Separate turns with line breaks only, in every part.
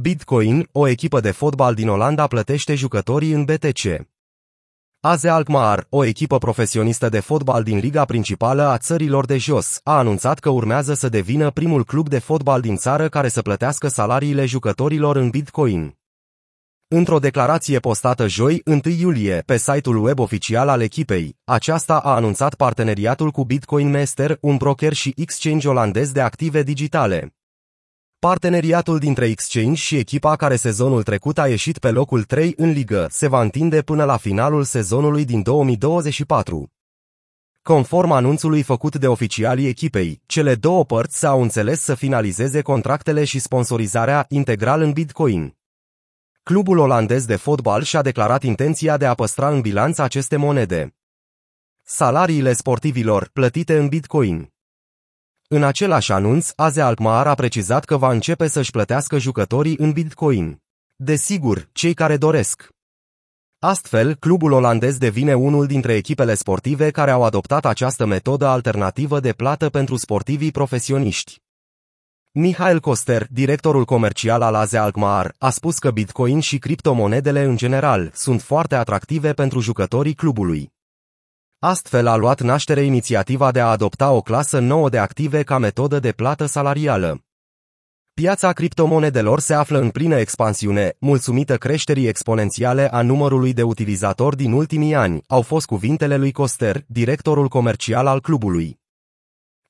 Bitcoin, o echipă de fotbal din Olanda plătește jucătorii în BTC. AZ Alkmaar, o echipă profesionistă de fotbal din liga principală a țărilor de jos, a anunțat că urmează să devină primul club de fotbal din țară care să plătească salariile jucătorilor în Bitcoin. Într-o declarație postată joi, 1 iulie, pe site-ul web oficial al echipei, aceasta a anunțat parteneriatul cu Bitcoin Master, un broker și exchange olandez de active digitale. Parteneriatul dintre Exchange și echipa care sezonul trecut a ieșit pe locul 3 în ligă se va întinde până la finalul sezonului din 2024. Conform anunțului făcut de oficialii echipei, cele două părți s-au înțeles să finalizeze contractele și sponsorizarea integral în Bitcoin. Clubul olandez de fotbal și-a declarat intenția de a păstra în bilanț aceste monede. Salariile sportivilor plătite în Bitcoin în același anunț, Aze Alkmaar a precizat că va începe să-și plătească jucătorii în Bitcoin. Desigur, cei care doresc. Astfel, clubul olandez devine unul dintre echipele sportive care au adoptat această metodă alternativă de plată pentru sportivii profesioniști. Mihail Coster, directorul comercial al Aze Alkmaar, a spus că Bitcoin și criptomonedele în general sunt foarte atractive pentru jucătorii clubului. Astfel a luat naștere inițiativa de a adopta o clasă nouă de active ca metodă de plată salarială. Piața criptomonedelor se află în plină expansiune, mulțumită creșterii exponențiale a numărului de utilizatori din ultimii ani, au fost cuvintele lui Coster, directorul comercial al clubului.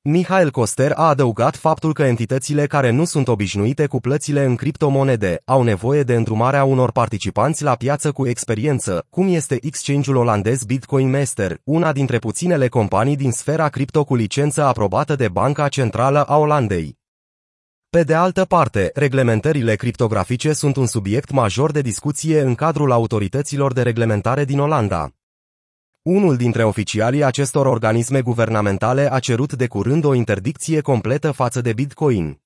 Mihail Coster a adăugat faptul că entitățile care nu sunt obișnuite cu plățile în criptomonede au nevoie de îndrumarea unor participanți la piață cu experiență, cum este exchange-ul olandez Bitcoin Master, una dintre puținele companii din sfera cripto cu licență aprobată de Banca Centrală a Olandei. Pe de altă parte, reglementările criptografice sunt un subiect major de discuție în cadrul autorităților de reglementare din Olanda. Unul dintre oficialii acestor organisme guvernamentale a cerut de curând o interdicție completă față de Bitcoin.